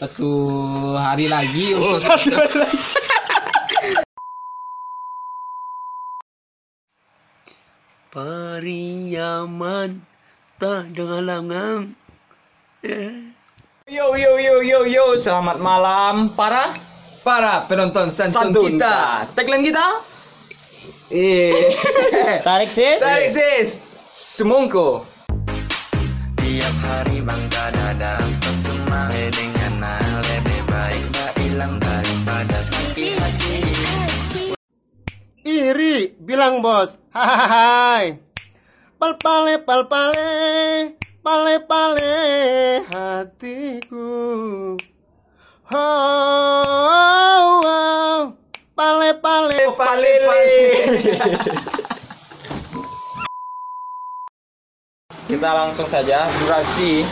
satu hari lagi Oh, untuk satu lagi. Pariyaman tak dengan langang. Yo yo yo yo yo, selamat malam para para penonton santun, santun kita. Tagline kita? Eh, Tarik sis. tarik sis. Semongko. Tiap hari bangga dada bilang bos Hai Pal pale pal pale Pale pale hatiku Oh, oh Pale pale Palele. kita langsung saja durasi.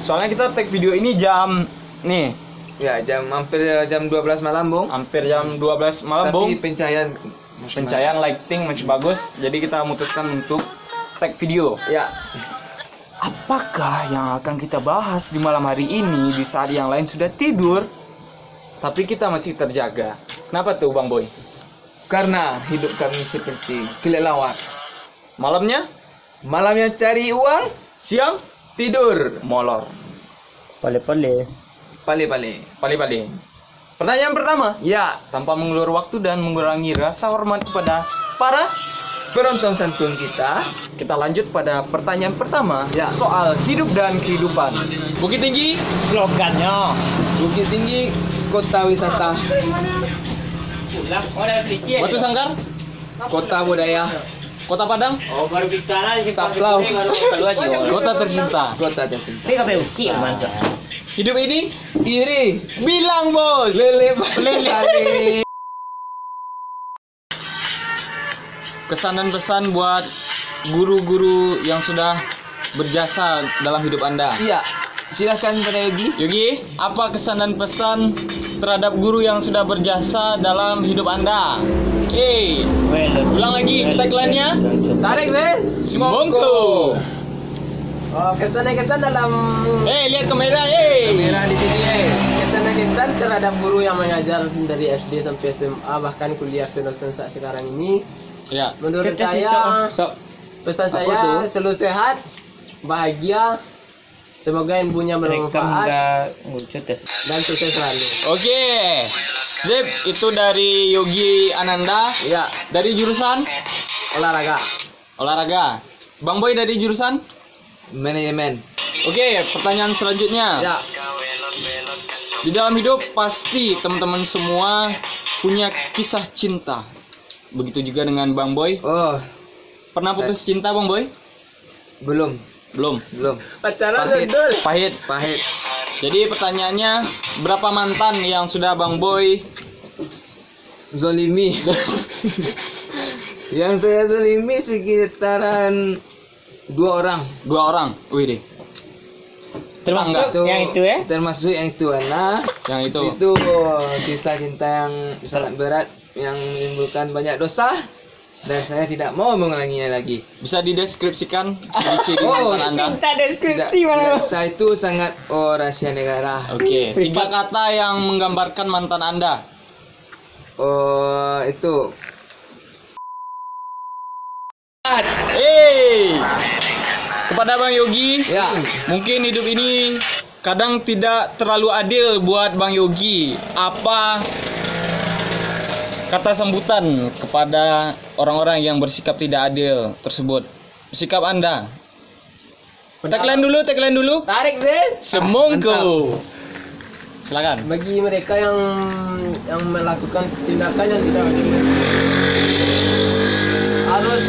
Soalnya kita take video ini jam nih Ya, jam hampir jam 12 malam, Bung. hampir jam 12 malam, Tapi Bung. pencahayaan Pencahayaan lighting masih bagus, jadi kita memutuskan untuk take video. Ya, Apakah yang akan kita bahas di malam hari ini di saat yang lain sudah tidur, tapi kita masih terjaga? Kenapa tuh, Bang Boy? karena hidup kami seperti kelelawar. Malamnya, Malamnya cari uang, siang, tidur. molor. Pale-pale. Pale-pale. Pali-pali. Pertanyaan pertama, Ya, tanpa mengulur waktu dan mengurangi rasa hormat kepada para penonton santun kita. kita lanjut pada pertanyaan pertama Ya. soal hidup dan kehidupan. Bukit Tinggi, Slogannya. Bukit Tinggi, kota wisata, Batu Sangkar, kota budaya, Kota Padang, Oh baru bicara si Taplau. Kota Tercinta. kota tercinta. Tapi kape uki mantap. Hidup ini Iri, bilang bos. lele lele. Kesan dan pesan buat guru-guru yang sudah berjasa dalam hidup Anda. Iya, silahkan pada Yogi. Yogi, apa kesan dan pesan terhadap guru yang sudah berjasa dalam hidup Anda? Oke, ulang lagi tagline-nya. Tarik sih. Semongko. Oh, kesan-kesan dalam Eh, lihat kamera, eh. kamera di sini eh. Kesan-kesan terhadap guru yang mengajar dari SD sampai SMA bahkan kuliah senosen saat sekarang ini. Ya. Menurut sih saya sok. pesan Apa saya tuh? selalu sehat, bahagia. Semoga Mereka bermanfaat ya. dan sukses selalu. Oke. Sip, itu dari Yogi Ananda Ya, dari jurusan olahraga, olahraga. Bang Boy dari jurusan? manajemen. Oke, pertanyaan selanjutnya. Ya, Di dalam hidup pasti teman-teman semua punya kisah cinta. Begitu juga dengan Bang Boy. oh, Pernah putus cinta Bang Boy? belum, Belum. belum. Pacaran Pahit, Pahit. pahit. Jadi pertanyaannya, berapa mantan yang sudah Bang Boy Zolimi. yang saya zolimi sekitaran dua orang. dua orang? Wih deh, Termasuk Itu- yang itu ya. Termasuk yang itu nah yang itu. itu kisah cinta yang sangat berat yang menimbulkan banyak dosa dan saya tidak mau mengulanginya lagi. Bisa dideskripsikan ciri-ciri Oh, mantan Anda? Minta Tidak, deskripsi tidak, saya itu sangat oh rahasia negara. Oke, tiga kata yang menggambarkan mantan Anda. Oh itu Hey, kepada Bang Yogi, ya mungkin hidup ini kadang tidak terlalu adil buat Bang Yogi. Apa kata sambutan kepada orang-orang yang bersikap tidak adil tersebut? Sikap Anda. Tagline dulu, tagline dulu. tarik sih. Semongko. Silakan. Bagi mereka yang yang melakukan tindakan yang tidak adil harus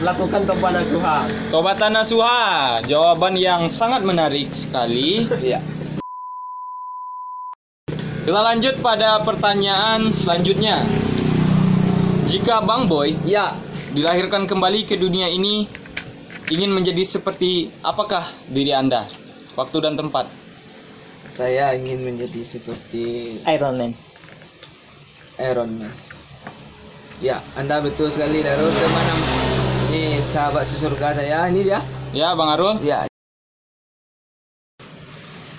melakukan tobat nasuha. Tobatan Nasuha. Jawaban yang sangat menarik sekali. Iya. Kita lanjut pada pertanyaan selanjutnya. Jika Bang Boy Ya, dilahirkan kembali ke dunia ini, ingin menjadi seperti apakah diri Anda? Waktu dan tempat. saya ingin menjadi seperti Iron Man. Iron Man. Ya, Anda betul sekali Darul teman Ini sahabat sesurga saya, ini dia. Ya, Bang Arul. Ya.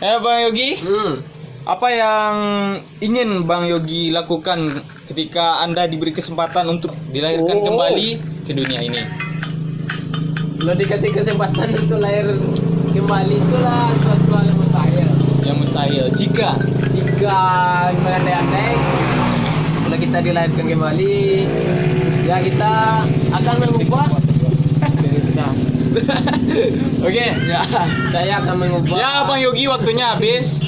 Eh Bang Yogi, Hmm. Apa yang ingin Bang Yogi lakukan ketika Anda diberi kesempatan untuk dilahirkan Oh. kembali ke dunia ini? Kalau dikasih kesempatan untuk lahir kembali itulah suatu hal yang mustahil. Yang mustahil jika Jika mengandai-andai kalau kita dilahirkan kembali, ya kita akan mengubah. Oke, Ya, saya akan mengubah. ya Bang Yogi waktunya habis.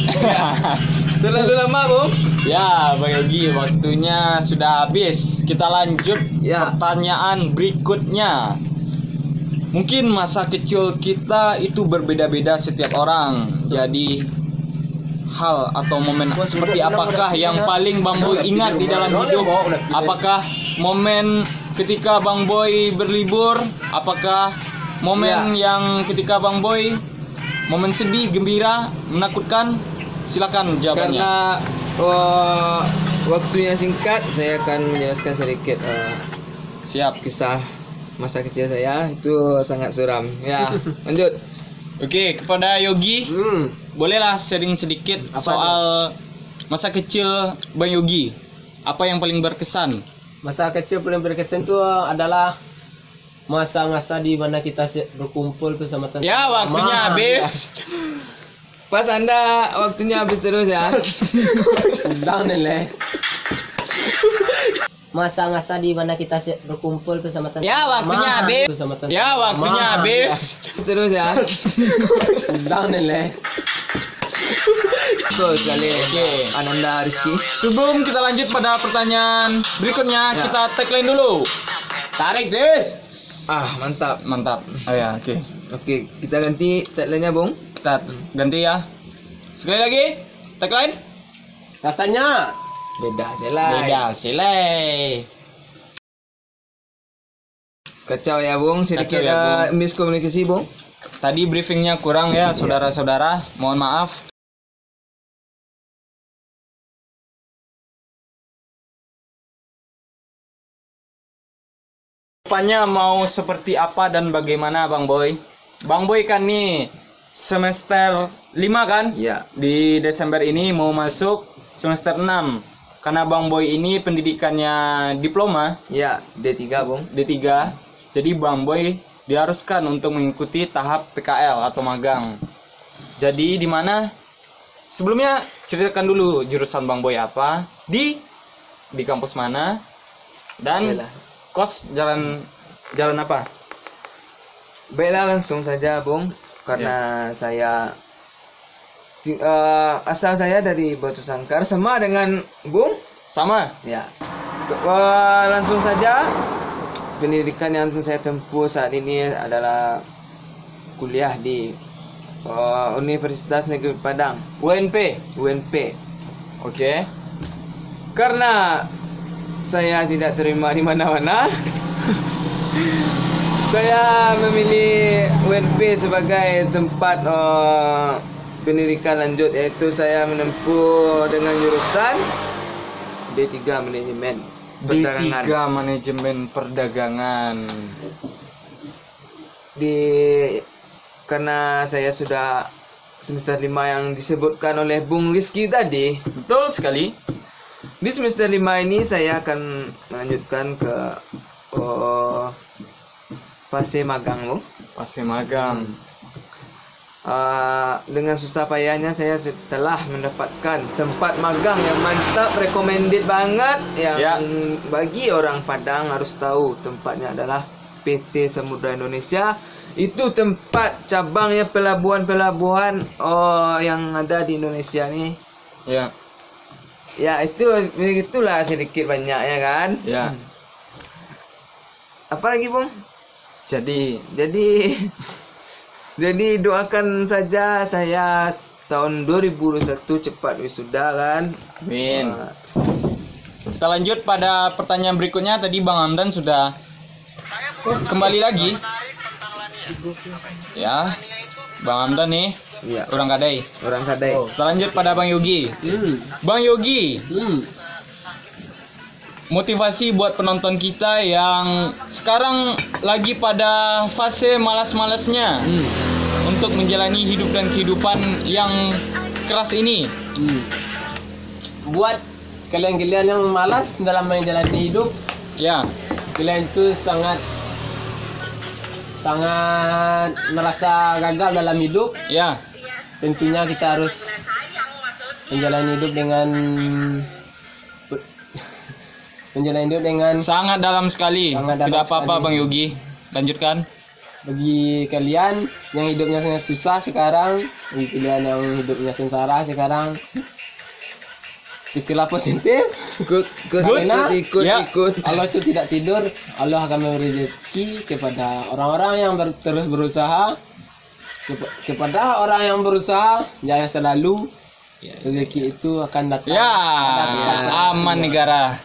Terlalu lama, Bung. ya Bang Yogi waktunya sudah habis. Kita lanjut Ya. pertanyaan berikutnya. Mungkin masa kecil kita itu berbeda-beda setiap orang. Jadi hal atau momen seperti apakah yang paling Bang Boy ingat di dalam hidup? Apakah momen ketika Bang Boy berlibur? Apakah momen yang ketika Bang Boy momen sedih, gembira, menakutkan? Silakan jawabannya. Karena oh, waktunya singkat, saya akan menjelaskan sedikit eh, Siap. kisah masa kecil saya itu sangat suram. Ya, lanjut. Oke, kepada Yogi, Hmm. bolehlah sharing sedikit soal masa kecil Bang Yogi. Apa yang paling berkesan? Masa kecil paling berkesan itu adalah masa-masa di mana kita berkumpul bersama teman. Ya, waktunya Ma, habis. Pas Anda waktunya habis terus ya. Down nilai. Masa-masa di mana kita berkumpul bersama teman. Ya, waktunya Ma, habis. Bersama teman. Ya, waktunya Ma, habis. terus ya. Down nilai. Betul sekali. Oke. Ananda Rizky. Sebelum kita lanjut pada pertanyaan berikutnya, Ya. kita tagline dulu. Tarik sis. Ah, mantap. Mantap. Oh ya, oke. Oke, kita ganti tagline-nya, Bung. Kita ganti ya. Sekali lagi, tagline. Rasanya Beda, selai. Beda, silai. Kacau ya, Bung. Sedikit Kacau ya, eh, miskomunikasi, Bung. Tadi briefingnya kurang ya, saudara-saudara. Mohon maaf. Depannya mau seperti apa dan bagaimana Bang Boy? Bang Boy kan nih semester 5 kan? Ya. Di Desember ini mau masuk semester 6. Karena Bang Boy ini pendidikannya diploma Ya, D3, Bung. D3. Jadi Bang Boy diharuskan untuk mengikuti tahap PKL atau magang. Jadi di mana sebelumnya ceritakan dulu jurusan Bang Boy apa, di di kampus mana dan. Kos jalan jalan apa? Baiklah langsung saja, Bung. Karena saya ti- eh, asal saya dari Batu Sangkar sama dengan Bung. Sama. Ya. Eh, langsung saja pendidikan yang saya tempuh saat ini adalah kuliah di eh, Universitas Negeri Padang, UNP. UNP. Oke. Karena saya tidak terima di mana-mana, saya memilih UNP sebagai tempat eh, pendidikan lanjut yaitu saya menempuh dengan jurusan D3 Manajemen Perdagangan. D3 manajemen perdagangan. Di karena saya sudah semester 5 yang disebutkan oleh Bung Rizky tadi, Betul sekali. Di semester 5 ini saya akan melanjutkan ke oh, fase magang lo. Pasti magang. Ah, dengan susah payahnya saya telah mendapatkan tempat magang yang mantap, recommended banget yang Ya. bagi orang Padang harus tahu tempatnya adalah PT Samudra Indonesia. Itu tempat cabangnya pelabuhan-pelabuhan oh yang ada di Indonesia nih. Ya. Ya itu itulah sedikit banyaknya kan. Ya. Apa lagi, Bung? Jadi Jadi jadi doakan saja saya tahun 2021 cepat wisuda kan. Amin. Kita lanjut pada pertanyaan berikutnya. Tadi Bang Hamdan sudah kembali lagi. Ya, Bang Hamdan nih, Iya, orang kadai. orang kadai. Kita lanjut pada Bang Yogi. Bang Yogi, motivasi buat penonton kita yang sekarang lagi pada fase malas-malasnya Hmm. untuk menjalani hidup dan kehidupan yang keras ini. Hmm. Buat kalian-kalian yang malas dalam menjalani hidup, Ya, kalian itu sangat sangat merasa gagal dalam hidup, ya. Tentunya kita harus menjalani hidup dengan menjalani hidup dengan Sangat dalam sekali. Sangat dalam Tidak apa-apa. Bang Yogi. Lanjutkan. bagi kalian yang hidupnya sangat susah sekarang, bagi kalian yang hidupnya sengsara sekarang, pikirlah positif. ikut ikut Good. ikut ikut, Ya. ikut. Allah itu tidak tidur, Allah akan memberi rezeki kepada orang-orang yang ber- terus berusaha. Kepa- kepada orang yang berusaha, jaya selalu. Rezeki itu akan datang. Ya, Datang. aman negara.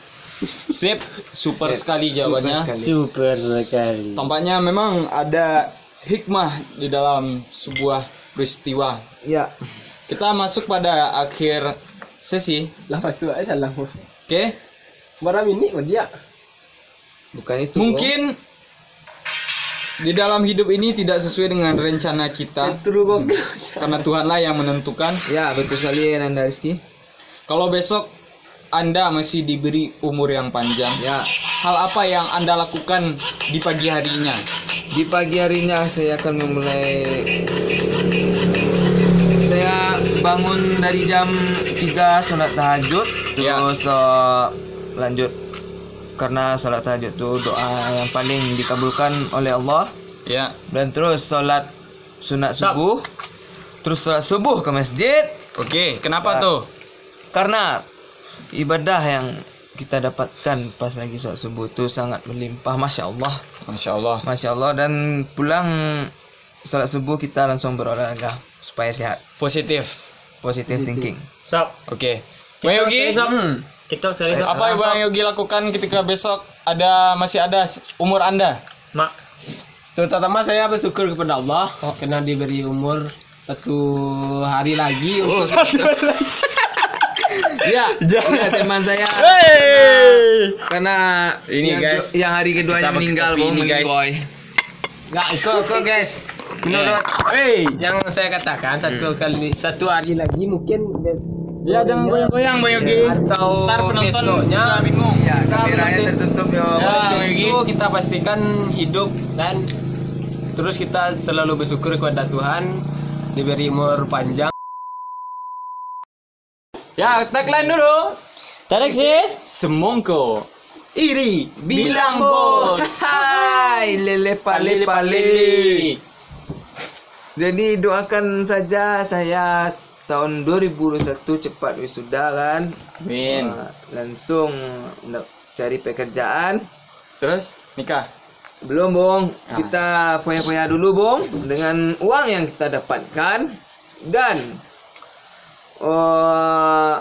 Sip, super sekali jawabannya. sekali. Super sekali. Tampaknya memang ada hikmah di dalam sebuah peristiwa. Ya. Kita masuk pada akhir sesi. Lah masuk aja lah. Oke, Barang ini kok dia. Bukan itu. mungkin di dalam hidup ini tidak sesuai dengan rencana kita kok. karena Tuhanlah yang menentukan. Ya, betul sekali Nanda Rizky. Kalau besok Anda masih diberi umur yang panjang, Ya. hal apa yang Anda lakukan di pagi harinya? Di pagi harinya saya akan memulai saya bangun dari jam 3 sholat tahajud Ya. terus eh, lanjut karena sholat tahajud itu doa yang paling dikabulkan oleh Allah Ya, dan terus sholat sunat subuh terus sholat subuh ke masjid oke. Kenapa Ya. tuh? karena ibadah yang kita dapatkan pas lagi sholat subuh itu sangat melimpah masya Allah Masya Allah. masya Allah dan pulang sholat subuh kita langsung berolahraga supaya sehat Positif. positive thinking Stop. Oke. Bang Yogi, Hmm. TikTok saya apa yang Bang Yogi lakukan ketika besok ada masih ada umur Anda? Mak. Terutama saya bersyukur kepada Allah karena diberi umur satu hari lagi untuk ya, ya teman saya karena Ini, yang, guys. yang hari keduanya meninggal bong ini, guys. boy nggak ikut ikut guys. Menurut yang saya katakan satu kali satu hari lagi mungkin Ya jangan goyang-goyang Bang Yogi. atau Ntar penonton besoknya juga bingung. ya kameranya tertutup yo Ya. Untuk Yogi. itu kita pastikan hidup dan terus kita selalu bersyukur kepada Tuhan diberi umur panjang. Ya, tagline dulu. Tarik sis. Semongko. Iri bilang bos. hai lele pale pale jadi doakan saja saya tahun 2021 cepat wisuda kan? Min. Nah, langsung nak cari pekerjaan. Terus? Nikah. belum bong. Kita foya-foya dulu bong dengan uang yang kita dapatkan. Dan eh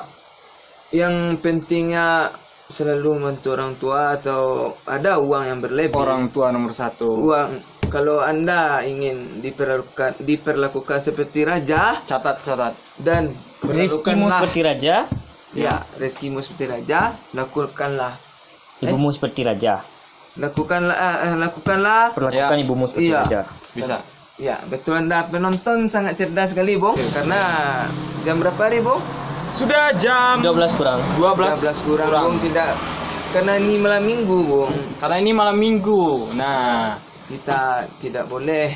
yang pentingnya selalu membantu orang tua atau ada uang yang berlebih? Orang tua nomor satu. uang kalau anda ingin diperlakukan diperlakukan seperti raja Catat catat. dan Rezekimu seperti raja, ya rezekimu seperti raja lakukanlah ibumu seperti raja. lakukanlah eh, lakukanlah Perlakukan ibumu seperti Iya. raja. Bisa. Ya, betul Anda penonton sangat cerdas sekali, Bung. Karena jam berapa hari, Bung? Sudah jam 12 kurang. 12, 12 kurang, Bung. Tidak karena ini malam Minggu, Bung. Karena ini malam minggu. Nah, Kita tidak boleh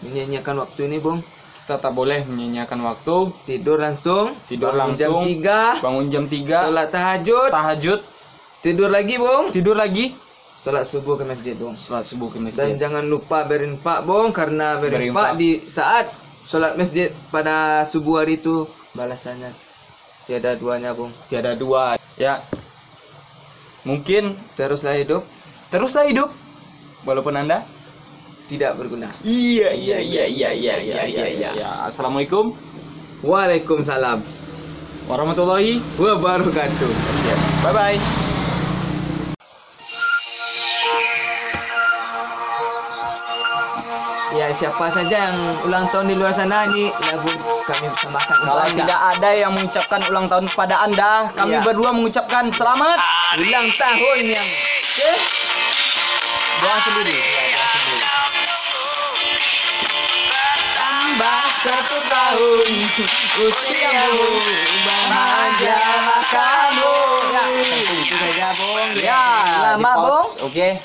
menyanyiakan waktu ini, Bung. kita tak boleh menyanyiakan waktu. Tidur langsung, Tidur bangun langsung. jam 3, Bangun jam 3. sholat tahajud, Tahajud. tidur lagi, Bung. Tidur lagi. Sholat subuh ke masjid, Bung. Sholat subuh ke Dan masjid. jangan lupa berinfak, Bung, karena berinfak Berinfak. di saat sholat masjid pada subuh hari itu balasannya tiada duanya, Bung. Tiada dua. Ya. Mungkin Teruslah hidup teruslah hidup walaupun Anda tidak berguna. Iya iya iya iya iya iya iya iya. Ya, Assalamualaikum Waalaikumsalam warahmatullahi wabarakatuh. Bye bye. Ya siapa saja yang ulang tahun di luar sana ini lagu kami persembahkan Kalau tidak ada yang mengucapkan ulang tahun kepada Anda, kami Iya. berdua mengucapkan selamat. ulang tahun yang ke doa sendiri. Satu tahun usiamu bahagialah kamu. Ya, Bung. Ya, Lama. Bung. Oke.